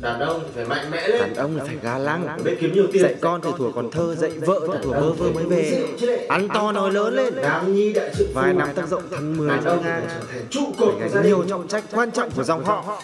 đàn ông thì phải mạnh mẽ lên đàn ông là phải ga lăng. Biết kiếm nhiều tiền. Dạy con từ thuở còn thơ dạy vợ từ thuở bơ vơ mới về. Ăn to nói lớn lên. nam nhi đại sự vài năm tác rộng thằng mười đàn ông phải trở thành trụ cột của nhiều trọng trách quan trọng của dòng họ.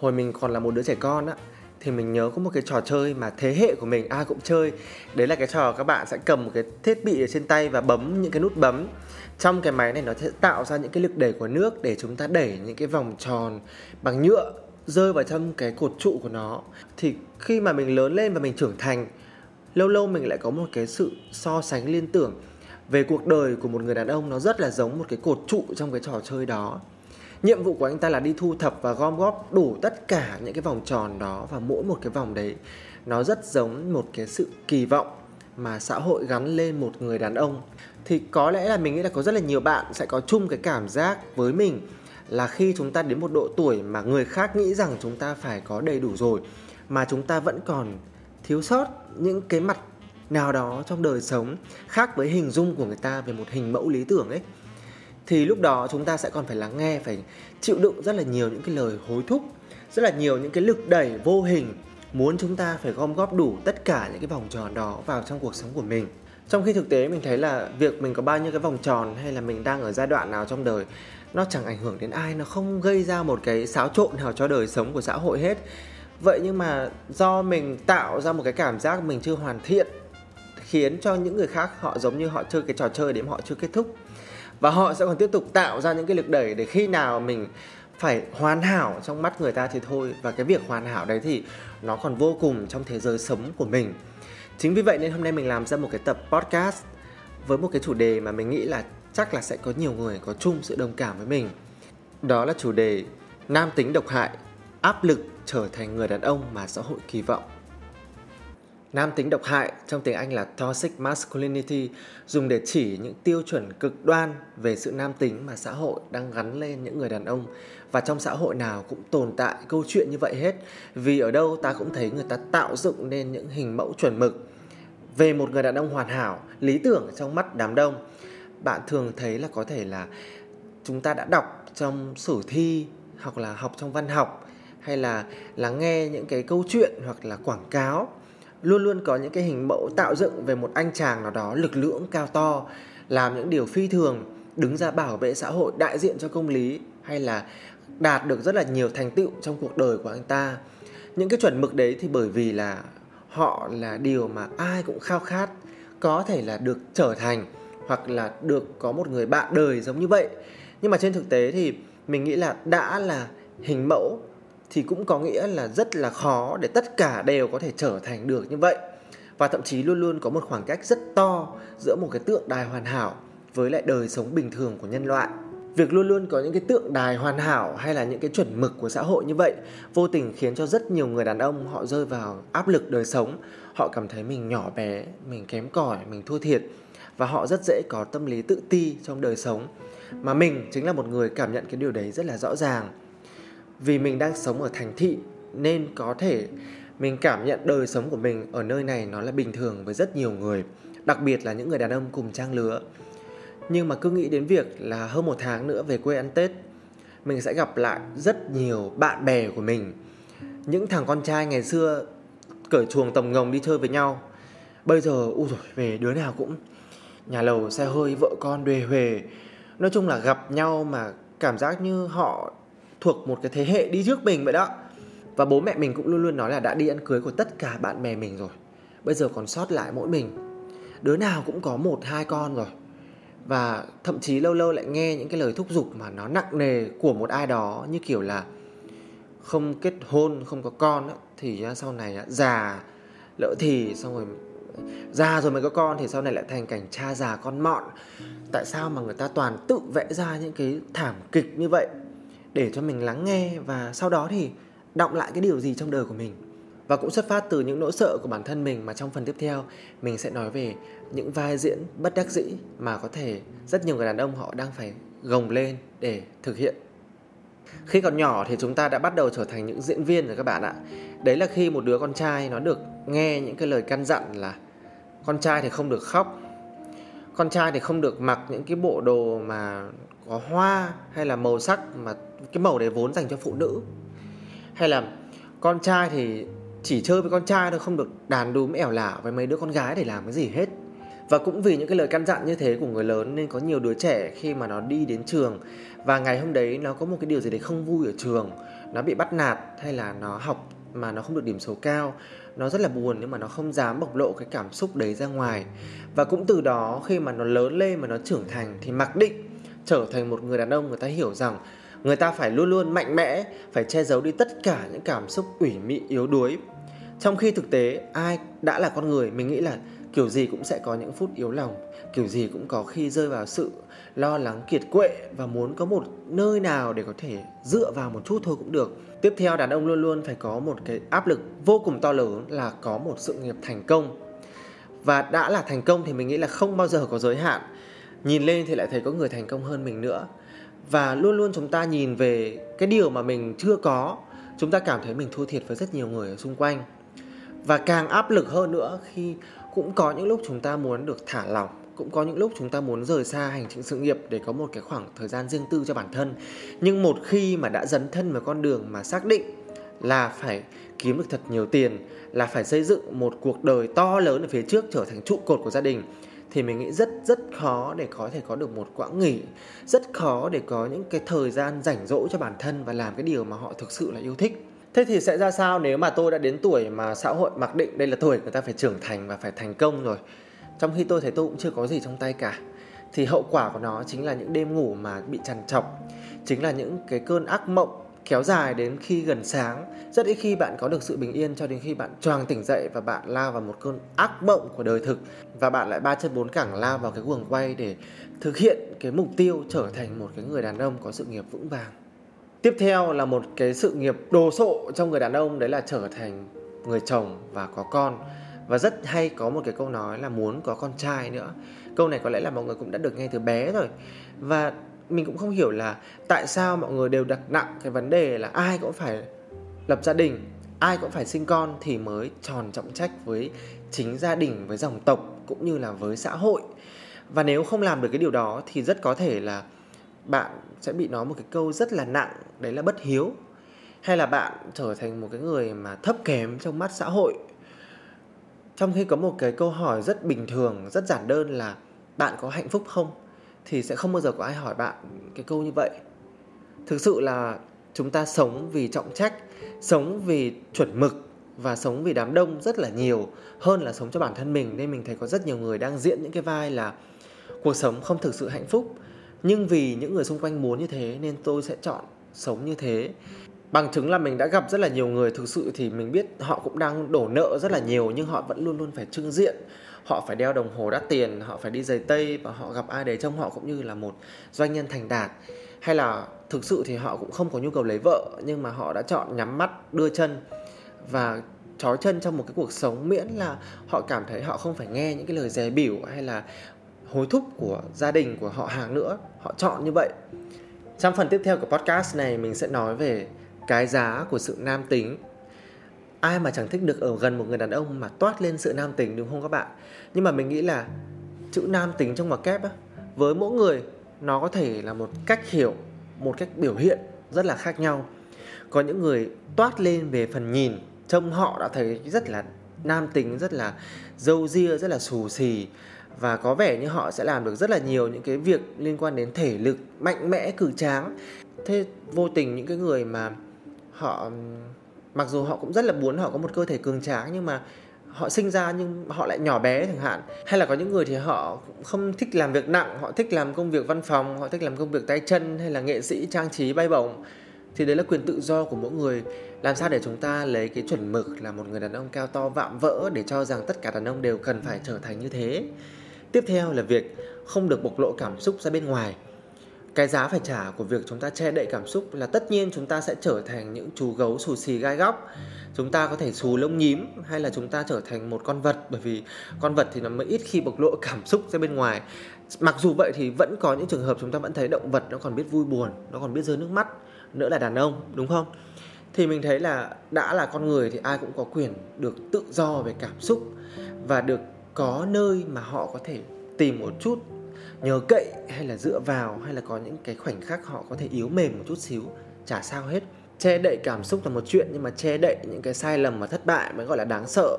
Hồi mình còn là một đứa trẻ con á thì mình nhớ có một cái trò chơi mà thế hệ của mình ai cũng chơi. Đấy là cái trò các bạn sẽ cầm một cái thiết bị ở trên tay và bấm những cái nút bấm. Trong cái máy này nó sẽ tạo ra những cái lực đẩy của nước để chúng ta đẩy những cái vòng tròn bằng nhựa rơi vào trong cái cột trụ của nó. Thì khi mà mình lớn lên và mình trưởng thành, lâu lâu mình lại có một cái sự so sánh liên tưởng về cuộc đời của một người đàn ông nó rất là giống một cái cột trụ trong cái trò chơi đó nhiệm vụ của anh ta là đi thu thập và gom góp đủ tất cả những cái vòng tròn đó và mỗi một cái vòng đấy, nó rất giống một cái sự kỳ vọng mà xã hội gắn lên một người đàn ông. Thì có lẽ là mình nghĩ là có rất là nhiều bạn sẽ có chung cái cảm giác với mình là khi chúng ta đến một độ tuổi mà người khác nghĩ rằng chúng ta phải có đầy đủ rồi, mà chúng ta vẫn còn thiếu sót những cái mặt nào đó trong đời sống khác với hình dung của người ta về một hình mẫu lý tưởng ấy thì lúc đó chúng ta sẽ còn phải lắng nghe, phải chịu đựng rất là nhiều những cái lời hối thúc, rất là nhiều những cái lực đẩy vô hình, muốn chúng ta phải gom góp đủ tất cả những cái vòng tròn đó vào trong cuộc sống của mình. Trong khi thực tế mình thấy là việc mình có bao nhiêu cái vòng tròn hay là mình đang ở giai đoạn nào trong đời, nó chẳng ảnh hưởng đến ai, nó không gây ra một cái xáo trộn nào cho đời sống của xã hội hết. Vậy nhưng mà do mình tạo ra một cái cảm giác mình chưa hoàn thiện, khiến cho những người khác họ giống như họ chơi cái trò chơi để họ chưa kết thúc và họ sẽ còn tiếp tục tạo ra những cái lực đẩy để khi nào mình phải hoàn hảo trong mắt người ta thì thôi. Và cái việc hoàn hảo đấy thì nó còn vô cùng trong thế giới sống của mình. Chính vì vậy nên hôm nay mình làm ra một cái tập podcast với một cái chủ đề mà mình nghĩ là chắc là sẽ có nhiều người có chung sự đồng cảm với mình. Đó là chủ đề nam tính độc hại, áp lực trở thành người đàn ông mà xã hội kỳ vọng. Nam tính độc hại, trong tiếng Anh là toxic masculinity, dùng để chỉ những tiêu chuẩn cực đoan về sự nam tính mà xã hội đang gắn lên những người đàn ông. Và trong xã hội nào cũng tồn tại câu chuyện như vậy hết, vì ở đâu ta cũng thấy người ta tạo dựng nên những hình mẫu chuẩn mực. Về một người đàn ông hoàn hảo, lý tưởng trong mắt đám đông, bạn thường thấy là có thể là chúng ta đã đọc trong sử thi hoặc là học trong văn học, hay là lắng nghe những cái câu chuyện hoặc là quảng cáo luôn luôn có những cái hình mẫu tạo dựng về một anh chàng nào đó lực lưỡng, cao to, làm những điều phi thường, đứng ra bảo vệ xã hội, đại diện cho công lý, hay là đạt được rất là nhiều thành tựu trong cuộc đời của anh ta. Những cái chuẩn mực đấy thì bởi vì là họ là điều mà ai cũng khao khát có thể là được trở thành, hoặc là được có một người bạn đời giống như vậy. Nhưng mà trên thực tế thì mình nghĩ là đã là hình mẫu thì cũng có nghĩa là rất là khó để tất cả đều có thể trở thành được như vậy. Và thậm chí luôn luôn có một khoảng cách rất to giữa một cái tượng đài hoàn hảo với lại đời sống bình thường của nhân loại. Việc luôn luôn có những cái tượng đài hoàn hảo hay là những cái chuẩn mực của xã hội như vậy vô tình khiến cho rất nhiều người đàn ông họ rơi vào áp lực đời sống. Họ cảm thấy mình nhỏ bé, mình kém cỏi, mình thua thiệt và họ rất dễ có tâm lý tự ti trong đời sống. Mà mình chính là một người cảm nhận cái điều đấy rất là rõ ràng vì mình đang sống ở thành thị, nên có thể mình cảm nhận đời sống của mình ở nơi này nó là bình thường với rất nhiều người, đặc biệt là những người đàn ông cùng trang lứa. Nhưng mà cứ nghĩ đến việc là hơn một tháng nữa về quê ăn tết, mình sẽ gặp lại rất nhiều bạn bè của mình. Những thằng con trai ngày xưa cởi chuồng tầm ngồng đi chơi với nhau. Bây giờ u rồi về đứa nào cũng, nhà lầu, xe hơi, vợ con đuề huề nói chung là gặp nhau mà cảm giác như họ thuộc một cái thế hệ đi trước mình vậy đó. Và bố mẹ mình cũng luôn luôn nói là đã đi ăn cưới của tất cả bạn bè mình rồi. Bây giờ còn sót lại mỗi mình. Đứa nào cũng có một, hai con rồi. Và thậm chí lâu lâu lại nghe những cái lời thúc giục mà nó nặng nề của một ai đó, như kiểu là không kết hôn, không có con thì sau này già lỡ thì xong rồi, già rồi mới có con thì sau này lại thành cảnh cha già con mọn. Tại sao mà người ta toàn tự vẽ ra những cái thảm kịch như vậy? Để cho mình lắng nghe và sau đó thì đọng lại cái điều gì trong đời của mình. Và cũng xuất phát từ những nỗi sợ của bản thân mình mà trong phần tiếp theo, mình sẽ nói về những vai diễn bất đắc dĩ mà có thể rất nhiều người đàn ông họ đang phải gồng lên để thực hiện. Khi còn nhỏ thì chúng ta đã bắt đầu trở thành những diễn viên rồi các bạn ạ. Đấy là khi một đứa con trai nó được nghe những cái lời căn dặn là con trai thì không được khóc, con trai thì không được mặc những cái bộ đồ mà có hoa hay là màu sắc mà cái màu đấy vốn dành cho phụ nữ. Hay là con trai thì chỉ chơi với con trai thôi, không được đàn đúm ẻo lả với mấy đứa con gái để làm cái gì hết. Và cũng vì những cái lời căn dặn như thế của người lớn nên có nhiều đứa trẻ khi mà nó đi đến trường và ngày hôm đấy nó có một cái điều gì đấy không vui ở trường, nó bị bắt nạt hay là nó học mà nó không được điểm số cao, nó rất là buồn nhưng mà nó không dám bộc lộ cái cảm xúc đấy ra ngoài. Và cũng từ đó khi mà nó lớn lên mà nó trưởng thành thì mặc định trở thành một người đàn ông người ta hiểu rằng người ta phải luôn luôn mạnh mẽ, phải che giấu đi tất cả những cảm xúc ủy mị, yếu đuối. Trong khi thực tế, ai đã là con người, mình nghĩ là kiểu gì cũng sẽ có những phút yếu lòng, kiểu gì cũng có khi rơi vào sự lo lắng kiệt quệ và muốn có một nơi nào để có thể dựa vào một chút thôi cũng được. Tiếp theo, đàn ông luôn luôn phải có một cái áp lực vô cùng to lớn là có một sự nghiệp thành công. Và đã là thành công thì mình nghĩ là không bao giờ có giới hạn nhìn lên thì lại thấy có người thành công hơn mình nữa. Và luôn luôn chúng ta nhìn về cái điều mà mình chưa có, chúng ta cảm thấy mình thua thiệt với rất nhiều người ở xung quanh. Và càng áp lực hơn nữa khi cũng có những lúc chúng ta muốn được thả lỏng, cũng có những lúc chúng ta muốn rời xa hành trình sự nghiệp để có một cái khoảng thời gian riêng tư cho bản thân. Nhưng một khi mà đã dấn thân vào con đường mà xác định là phải kiếm được thật nhiều tiền, là phải xây dựng một cuộc đời to lớn ở phía trước trở thành trụ cột của gia đình thì mình nghĩ rất rất khó để có thể có được một quãng nghỉ. Rất khó để có những cái thời gian rảnh rỗi cho bản thân và làm cái điều mà họ thực sự là yêu thích. Thế thì sẽ ra sao nếu mà tôi đã đến tuổi mà xã hội mặc định đây là tuổi người ta phải trưởng thành và phải thành công rồi? Trong khi tôi thấy tôi cũng chưa có gì trong tay cả. Thì hậu quả của nó chính là những đêm ngủ mà bị trằn trọc, chính là những cái cơn ác mộng kéo dài đến khi gần sáng. Rất ít khi bạn có được sự bình yên cho đến khi bạn choàng tỉnh dậy và bạn lao vào một cơn ác mộng của đời thực. Và bạn lại ba chân bốn cẳng lao vào cái guồng quay để thực hiện cái mục tiêu trở thành một cái người đàn ông có sự nghiệp vững vàng. Tiếp theo là một cái sự nghiệp đồ sộ trong người đàn ông, đấy là trở thành người chồng và có con. Và rất hay có một cái câu nói là muốn có con trai nữa. Câu này có lẽ là mọi người cũng đã được nghe từ bé rồi. Và mình cũng không hiểu là tại sao mọi người đều đặt nặng cái vấn đề là ai cũng phải lập gia đình, ai cũng phải sinh con thì mới tròn trọng trách với chính gia đình, với dòng tộc cũng như là với xã hội. Và nếu không làm được cái điều đó thì rất có thể là bạn sẽ bị nói một cái câu rất là nặng, đấy là bất hiếu. Hay là bạn trở thành một cái người mà thấp kém trong mắt xã hội. Trong khi có một cái câu hỏi rất bình thường, rất giản đơn là bạn có hạnh phúc không? Thì sẽ không bao giờ có ai hỏi bạn cái câu như vậy. Thực sự là chúng ta sống vì trọng trách, sống vì chuẩn mực và sống vì đám đông rất là nhiều hơn là sống cho bản thân mình. Nên mình thấy có rất nhiều người đang diễn những cái vai là cuộc sống không thực sự hạnh phúc. Nhưng vì những người xung quanh muốn như thế nên tôi sẽ chọn sống như thế. Bằng chứng là mình đã gặp rất là nhiều người, thực sự thì mình biết họ cũng đang đổ nợ rất là nhiều nhưng họ vẫn luôn luôn phải trưng diện họ phải đeo đồng hồ đắt tiền, họ phải đi giày tây và họ gặp ai đấy trông họ cũng như là một doanh nhân thành đạt. Hay là thực sự thì họ cũng không có nhu cầu lấy vợ, nhưng mà họ đã chọn nhắm mắt, đưa chân và trói chân trong một cái cuộc sống miễn là họ cảm thấy họ không phải nghe những cái lời dè bỉu hay là hối thúc của gia đình của họ hàng nữa. Họ chọn như vậy. Trong phần tiếp theo của podcast này, mình sẽ nói về cái giá của sự nam tính ai mà chẳng thích được ở gần một người đàn ông mà toát lên sự nam tính đúng không các bạn? Nhưng mà mình nghĩ là chữ nam tính trong ngoặc kép á, với mỗi người nó có thể là một cách hiểu, một cách biểu hiện rất là khác nhau. Có những người toát lên về phần nhìn, trông họ đã thấy rất là nam tính rất là dâu ria, rất là xù xì. Và có vẻ như họ sẽ làm được rất là nhiều những cái việc liên quan đến thể lực mạnh mẽ, cử tráng. Thế vô tình những cái người mà họ mặc dù họ cũng rất là muốn họ có một cơ thể cường tráng, nhưng mà họ sinh ra nhưng họ lại nhỏ bé chẳng hạn. Hay là có những người thì họ không thích làm việc nặng, họ thích làm công việc văn phòng, họ thích làm công việc tay chân hay là nghệ sĩ trang trí bay bổng. Thì đấy là quyền tự do của mỗi người. Làm sao để chúng ta lấy cái chuẩn mực là một người đàn ông cao to vạm vỡ để cho rằng tất cả đàn ông đều cần phải trở thành như thế? Tiếp theo là việc không được bộc lộ cảm xúc ra bên ngoài cái giá phải trả của việc chúng ta che đậy cảm xúc là tất nhiên chúng ta sẽ trở thành những chú gấu xù xì gai góc. Chúng ta có thể xù lông nhím hay là chúng ta trở thành một con vật, bởi vì con vật thì nó mới ít khi bộc lộ cảm xúc ra bên ngoài. Mặc dù vậy thì vẫn có những trường hợp chúng ta vẫn thấy động vật nó còn biết vui buồn, nó còn biết rơi nước mắt, nữa là đàn ông, đúng không? Thì mình thấy là đã là con người thì ai cũng có quyền được tự do về cảm xúc và được có nơi mà họ có thể tìm một chút nhờ cậy hay là dựa vào hay là có những cái khoảnh khắc họ có thể yếu mềm một chút xíu, chả sao hết. Che đậy cảm xúc là một chuyện nhưng mà che đậy những cái sai lầm và thất bại mới gọi là đáng sợ.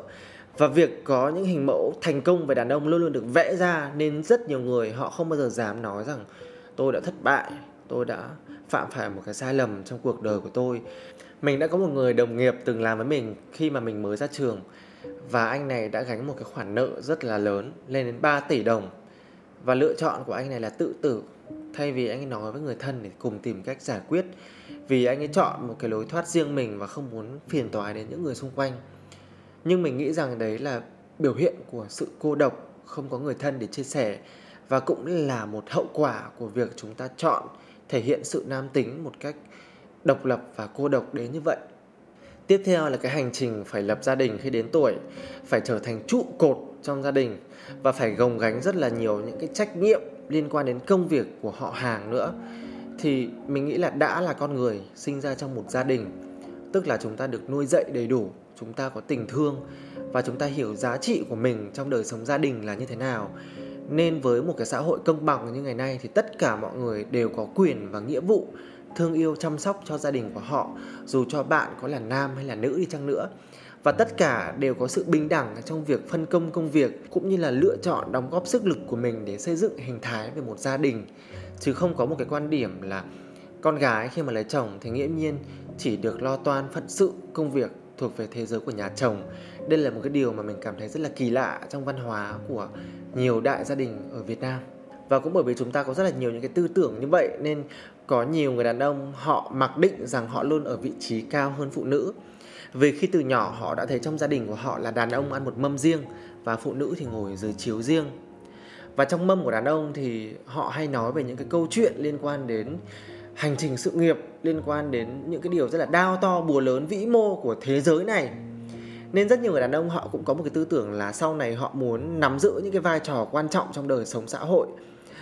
Và việc có những hình mẫu thành công về đàn ông luôn luôn được vẽ ra nên rất nhiều người họ không bao giờ dám nói rằng tôi đã thất bại, tôi đã phạm phải một cái sai lầm trong cuộc đời của tôi. Mình đã có một người đồng nghiệp từng làm với mình khi mà mình mới ra trường và anh này đã gánh một cái khoản nợ rất là lớn, lên đến 3 tỷ đồng và lựa chọn của anh này là tự tử. Thay vì anh ấy nói với người thân để cùng tìm cách giải quyết, vì anh ấy chọn một cái lối thoát riêng mình và không muốn phiền toái đến những người xung quanh. Nhưng mình nghĩ rằng đấy là biểu hiện của sự cô độc, không có người thân để chia sẻ, và cũng là một hậu quả của việc chúng ta chọn thể hiện sự nam tính một cách độc lập và cô độc đến như vậy. Tiếp theo là cái hành trình phải lập gia đình khi đến tuổi, phải trở thành trụ cột trong gia đình và phải gồng gánh rất là nhiều những cái trách nhiệm liên quan đến công việc của họ hàng nữa. Thì mình nghĩ là đã là con người sinh ra trong một gia đình, tức là chúng ta được nuôi dạy đầy đủ, chúng ta có tình thương và chúng ta hiểu giá trị của mình trong đời sống gia đình là như thế nào. Nên với một cái xã hội công bằng như ngày nay thì tất cả mọi người đều có quyền và nghĩa vụ thương yêu, chăm sóc cho gia đình của họ, dù cho bạn có là nam hay là nữ đi chăng nữa và tất cả đều có sự bình đẳng trong việc phân công công việc, cũng như là lựa chọn, đóng góp sức lực của mình để xây dựng hình thái về một gia đình. Chứ không có một cái quan điểm là con gái khi mà lấy chồng thì nghiễm nhiên chỉ được lo toan, phận sự, công việc thuộc về thế giới của nhà chồng. Đây là một cái điều mà mình cảm thấy rất là kỳ lạ trong văn hóa của nhiều đại gia đình ở Việt Nam. Và cũng bởi vì chúng ta có rất là nhiều những cái tư tưởng như vậy, nên có nhiều người đàn ông họ mặc định rằng họ luôn ở vị trí cao hơn phụ nữ vì khi từ nhỏ họ đã thấy trong gia đình của họ là đàn ông ăn một mâm riêng và phụ nữ thì ngồi dưới chiếu riêng. Và trong mâm của đàn ông thì họ hay nói về những cái câu chuyện liên quan đến hành trình sự nghiệp, liên quan đến những cái điều rất là đao to, bùa lớn, vĩ mô của thế giới này. Nên rất nhiều người đàn ông họ cũng có một cái tư tưởng là sau này họ muốn nắm giữ những cái vai trò quan trọng trong đời sống xã hội.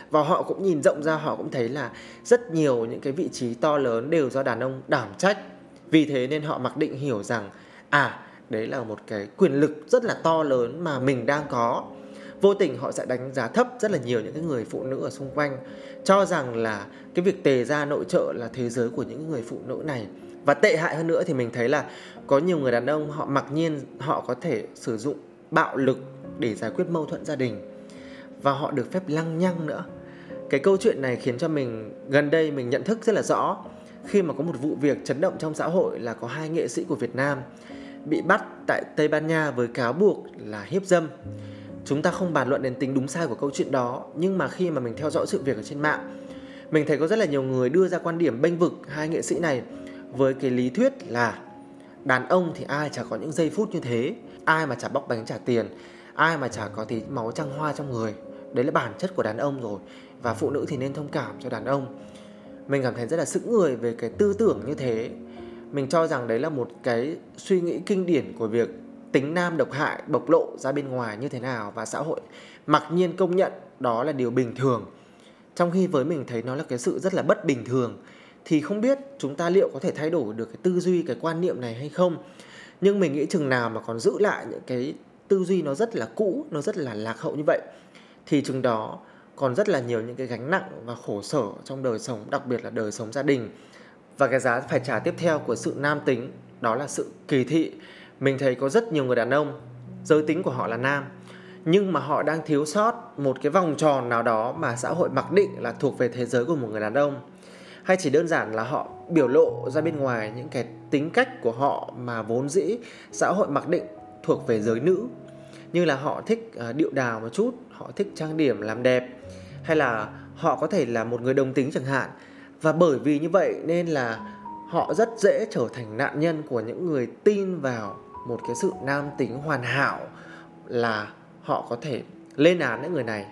Và họ cũng nhìn rộng ra, họ cũng thấy là rất nhiều những cái vị trí to lớn đều do đàn ông đảm trách vì thế nên họ mặc định hiểu rằng à đấy là một cái quyền lực rất là to lớn mà mình đang có. Vô tình họ sẽ đánh giá thấp rất là nhiều những cái người phụ nữ ở xung quanh, cho rằng là cái việc tề ra nội trợ là thế giới của những người phụ nữ này. Và tệ hại hơn nữa thì mình thấy là có nhiều người đàn ông họ mặc nhiên họ có thể sử dụng bạo lực để giải quyết mâu thuẫn gia đình. Và họ được phép lăng nhăng nữa. Cái câu chuyện này khiến cho mình, gần đây mình nhận thức rất là rõ khi mà có một vụ việc chấn động trong xã hội là có hai nghệ sĩ của Việt Nam bị bắt tại Tây Ban Nha với cáo buộc là hiếp dâm. Chúng ta không bàn luận đến tính đúng sai của câu chuyện đó, nhưng mà khi mà mình theo dõi sự việc ở trên mạng, mình thấy có rất là nhiều người đưa ra quan điểm bênh vực hai nghệ sĩ này với cái lý thuyết là đàn ông thì ai chả có những giây phút như thế, ai mà chả bóc bánh trả tiền, ai mà chả có tí máu trăng hoa trong người. Đấy là bản chất của đàn ông rồi và phụ nữ thì nên thông cảm cho đàn ông mình cảm thấy rất là sững người về cái tư tưởng như thế. Mình cho rằng đấy là một cái suy nghĩ kinh điển của việc tính nam độc hại, bộc lộ ra bên ngoài như thế nào và xã hội. Mặc nhiên công nhận đó là điều bình thường. Trong khi với mình thấy nó là cái sự rất là bất bình thường, thì không biết chúng ta liệu có thể thay đổi được cái tư duy, cái quan niệm này hay không. Nhưng mình nghĩ chừng nào mà còn giữ lại những cái tư duy nó rất là cũ, nó rất là lạc hậu như vậy, thì chừng đó còn rất là nhiều những cái gánh nặng và khổ sở trong đời sống, đặc biệt là đời sống gia đình. Và cái giá phải trả tiếp theo của sự nam tính, đó là sự kỳ thị. Mình thấy có rất nhiều người đàn ông, giới tính của họ là nam, nhưng mà họ đang thiếu sót một cái vòng tròn nào đó mà xã hội mặc định là thuộc về thế giới của một người đàn ông. Hay chỉ đơn giản là họ biểu lộ ra bên ngoài những cái tính cách của họ mà vốn dĩ xã hội mặc định thuộc về giới nữ như là họ thích uh, điệu đào một chút họ thích trang điểm làm đẹp hay là họ có thể là một người đồng tính chẳng hạn. Và bởi vì như vậy nên là họ rất dễ trở thành nạn nhân của những người tin vào một cái sự nam tính hoàn hảo là họ có thể lên án những người này.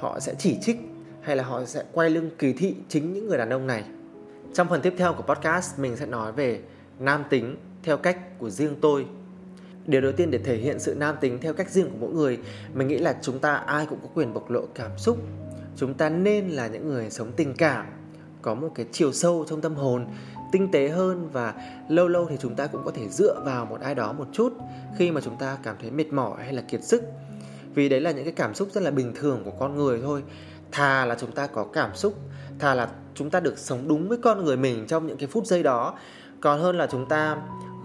Họ sẽ chỉ trích hay là họ sẽ quay lưng kỳ thị chính những người đàn ông này. Trong phần tiếp theo của podcast mình sẽ nói về nam tính theo cách của riêng tôi điều đầu tiên để thể hiện sự nam tính theo cách riêng của mỗi người, mình nghĩ là chúng ta ai cũng có quyền bộc lộ cảm xúc. Chúng ta nên là những người sống tình cảm, có một cái chiều sâu trong tâm hồn, tinh tế hơn và lâu lâu thì chúng ta cũng có thể dựa vào một ai đó một chút khi mà chúng ta cảm thấy mệt mỏi hay là kiệt sức. Vì đấy là những cái cảm xúc rất là bình thường của con người thôi. Thà là chúng ta có cảm xúc, thà là chúng ta được sống đúng với con người mình trong những cái phút giây đó. Còn hơn là chúng ta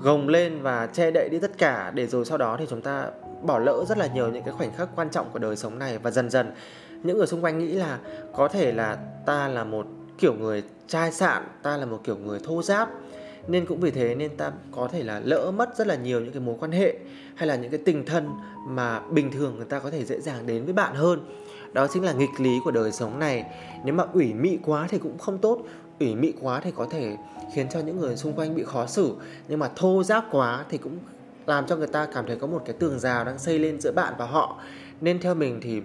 gồng lên và che đậy đi tất cả để rồi sau đó thì chúng ta bỏ lỡ rất là nhiều những cái khoảnh khắc quan trọng của đời sống này và dần dần, những người xung quanh nghĩ là có thể là ta là một kiểu người chai sạn, ta là một kiểu người thô giáp, nên cũng vì thế nên ta có thể là lỡ mất rất là nhiều những cái mối quan hệ hay là những cái tình thân mà bình thường người ta có thể dễ dàng đến với bạn hơn. Đó chính là nghịch lý của đời sống này. Nếu mà ủy mị quá thì cũng không tốt ủy mị quá thì có thể khiến cho những người xung quanh bị khó xử. Nhưng mà thô giáp quá thì cũng làm cho người ta cảm thấy có một cái tường rào đang xây lên giữa bạn và họ. Nên theo mình thì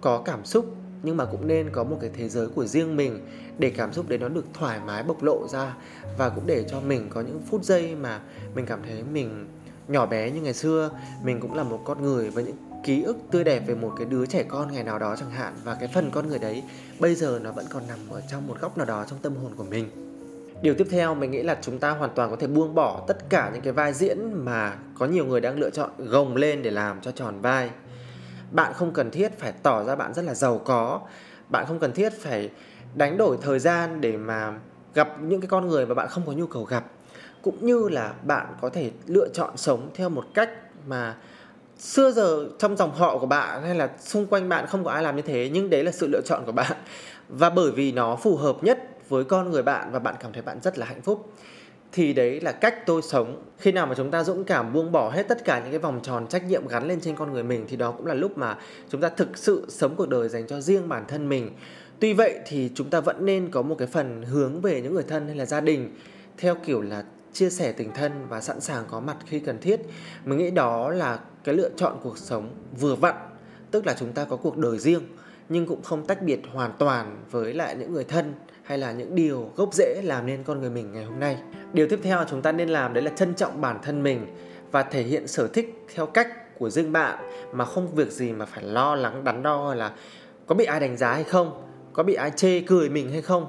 có cảm xúc, nhưng mà cũng nên có một cái thế giới của riêng mình để cảm xúc đấy nó được thoải mái bộc lộ ra và cũng để cho mình có những phút giây mà mình cảm thấy mình nhỏ bé như ngày xưa. Mình cũng là một con người với những ký ức tươi đẹp về một cái đứa trẻ con ngày nào đó chẳng hạn, và cái phần con người đấy bây giờ nó vẫn còn nằm ở trong một góc nào đó trong tâm hồn của mình. Điều tiếp theo mình nghĩ là chúng ta hoàn toàn có thể buông bỏ tất cả những cái vai diễn mà có nhiều người đang lựa chọn gồng lên để làm cho tròn vai. Bạn không cần thiết phải tỏ ra bạn rất là giàu có. Bạn không cần thiết phải đánh đổi thời gian để mà gặp những cái con người mà bạn không có nhu cầu gặp. Cũng như là bạn có thể lựa chọn sống theo một cách mà xưa giờ trong dòng họ của bạn hay là xung quanh bạn không có ai làm như thế, nhưng đấy là sự lựa chọn của bạn. Và bởi vì nó phù hợp nhất với con người bạn và bạn cảm thấy bạn rất là hạnh phúc. Thì đấy là cách tôi sống. Khi nào mà chúng ta dũng cảm buông bỏ hết tất cả những cái vòng tròn trách nhiệm gắn lên trên con người mình thì đó cũng là lúc mà chúng ta thực sự sống cuộc đời dành cho riêng bản thân mình. Tuy vậy thì chúng ta vẫn nên có một cái phần hướng về những người thân hay là gia đình, theo kiểu là chia sẻ tình thân và sẵn sàng có mặt khi cần thiết. Mình nghĩ đó là cái lựa chọn cuộc sống vừa vặn, tức là chúng ta có cuộc đời riêng, nhưng cũng không tách biệt hoàn toàn với lại những người thân hay là những điều gốc rễ làm nên con người mình ngày hôm nay. Điều tiếp theo chúng ta nên làm đấy là trân trọng bản thân mình và thể hiện sở thích theo cách của riêng bạn mà không việc gì mà phải lo lắng, đắn đo là có bị ai đánh giá hay không, có bị ai chê cười mình hay không.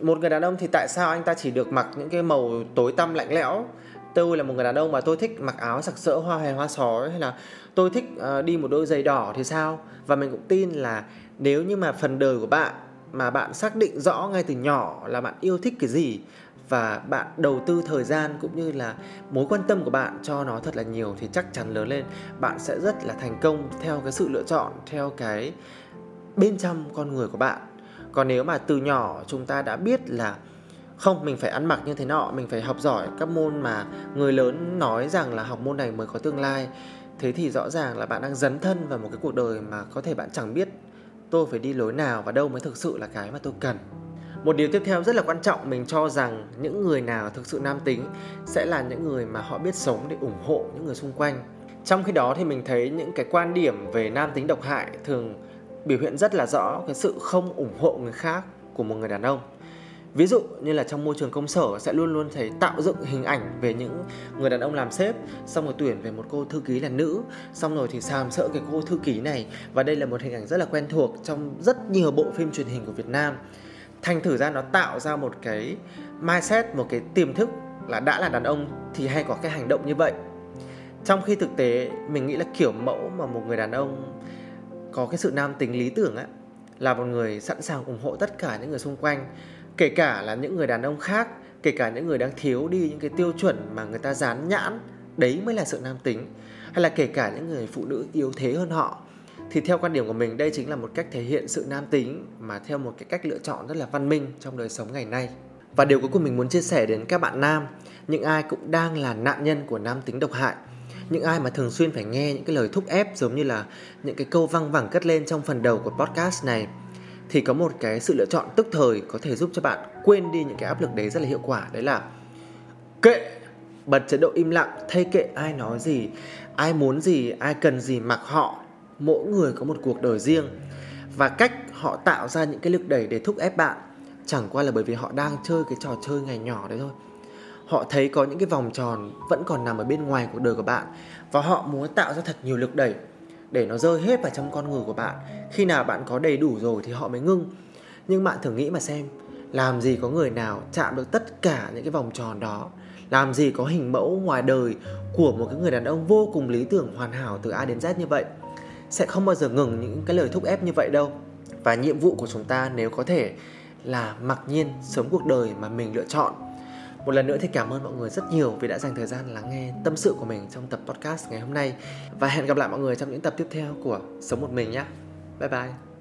Một người đàn ông thì tại sao anh ta chỉ được mặc những cái màu tối tăm lạnh lẽo tôi là một người đàn ông mà tôi thích mặc áo sặc sỡ hoa hòe hoa sói hay là tôi thích uh, đi một đôi giày đỏ thì sao? Và mình cũng tin là nếu như mà phần đời của bạn mà bạn xác định rõ ngay từ nhỏ là bạn yêu thích cái gì và bạn đầu tư thời gian cũng như là mối quan tâm của bạn cho nó thật là nhiều thì chắc chắn lớn lên bạn sẽ rất là thành công theo cái sự lựa chọn theo cái bên trong con người của bạn. Còn nếu mà từ nhỏ chúng ta đã biết là không, mình phải ăn mặc như thế nọ, mình phải học giỏi các môn mà người lớn nói rằng là học môn này mới có tương lai. Thế thì rõ ràng là bạn đang dấn thân vào một cái cuộc đời mà có thể bạn chẳng biết tôi phải đi lối nào và đâu mới thực sự là cái mà tôi cần. Một điều tiếp theo rất là quan trọng, mình cho rằng những người nào thực sự nam tính sẽ là những người mà họ biết sống để ủng hộ những người xung quanh. Trong khi đó thì mình thấy những cái quan điểm về nam tính độc hại thường biểu hiện rất là rõ cái sự không ủng hộ người khác của một người đàn ông ví dụ như là trong môi trường công sở sẽ luôn luôn thấy tạo dựng hình ảnh về những người đàn ông làm sếp, xong rồi tuyển về một cô thư ký là nữ, xong rồi thì sàm sỡ cái cô thư ký này. Và đây là một hình ảnh rất là quen thuộc trong rất nhiều bộ phim truyền hình của Việt Nam. Thành thử ra nó tạo ra một cái mindset, một cái tiềm thức là đã là đàn ông thì hay có cái hành động như vậy. Trong khi thực tế, mình nghĩ là kiểu mẫu mà một người đàn ông có cái sự nam tính lý tưởng á, là một người sẵn sàng ủng hộ tất cả những người xung quanh kể cả là những người đàn ông khác, kể cả những người đang thiếu đi những cái tiêu chuẩn mà người ta dán nhãn, đấy mới là sự nam tính. Hay là kể cả những người phụ nữ yếu thế hơn họ. Thì theo quan điểm của mình, đây chính là một cách thể hiện sự nam tính mà theo một cái cách lựa chọn rất là văn minh trong đời sống ngày nay. Và điều cuối cùng mình muốn chia sẻ đến các bạn nam, những ai cũng đang là nạn nhân của nam tính độc hại. Những ai mà thường xuyên phải nghe những cái lời thúc ép giống như là những cái câu văng vẳng cất lên trong phần đầu của podcast này thì có một cái sự lựa chọn tức thời có thể giúp cho bạn quên đi những cái áp lực đấy rất là hiệu quả, đấy là kệ bật chế độ im lặng, thay kệ ai nói gì, ai muốn gì, ai cần gì, mặc họ. Mỗi người có một cuộc đời riêng và cách họ tạo ra những cái lực đẩy để thúc ép bạn chẳng qua là bởi vì họ đang chơi cái trò chơi ngày nhỏ đấy thôi. Họ thấy có những cái vòng tròn vẫn còn nằm ở bên ngoài cuộc đời của bạn và họ muốn tạo ra thật nhiều lực đẩy để nó rơi hết vào trong con người của bạn. Khi nào bạn có đầy đủ rồi thì họ mới ngưng. Nhưng bạn thử nghĩ mà xem, làm gì có người nào chạm được tất cả những cái vòng tròn đó? Làm gì có hình mẫu ngoài đời của một cái người đàn ông vô cùng lý tưởng, hoàn hảo từ A đến Z như vậy? Sẽ không bao giờ ngừng những cái lời thúc ép như vậy đâu. Và nhiệm vụ của chúng ta nếu có thể là mặc nhiên sống cuộc đời mà mình lựa chọn một lần nữa thì cảm ơn mọi người rất nhiều vì đã dành thời gian lắng nghe tâm sự của mình trong tập podcast ngày hôm nay. Và hẹn gặp lại mọi người trong những tập tiếp theo của sống một mình nhé. Bye bye.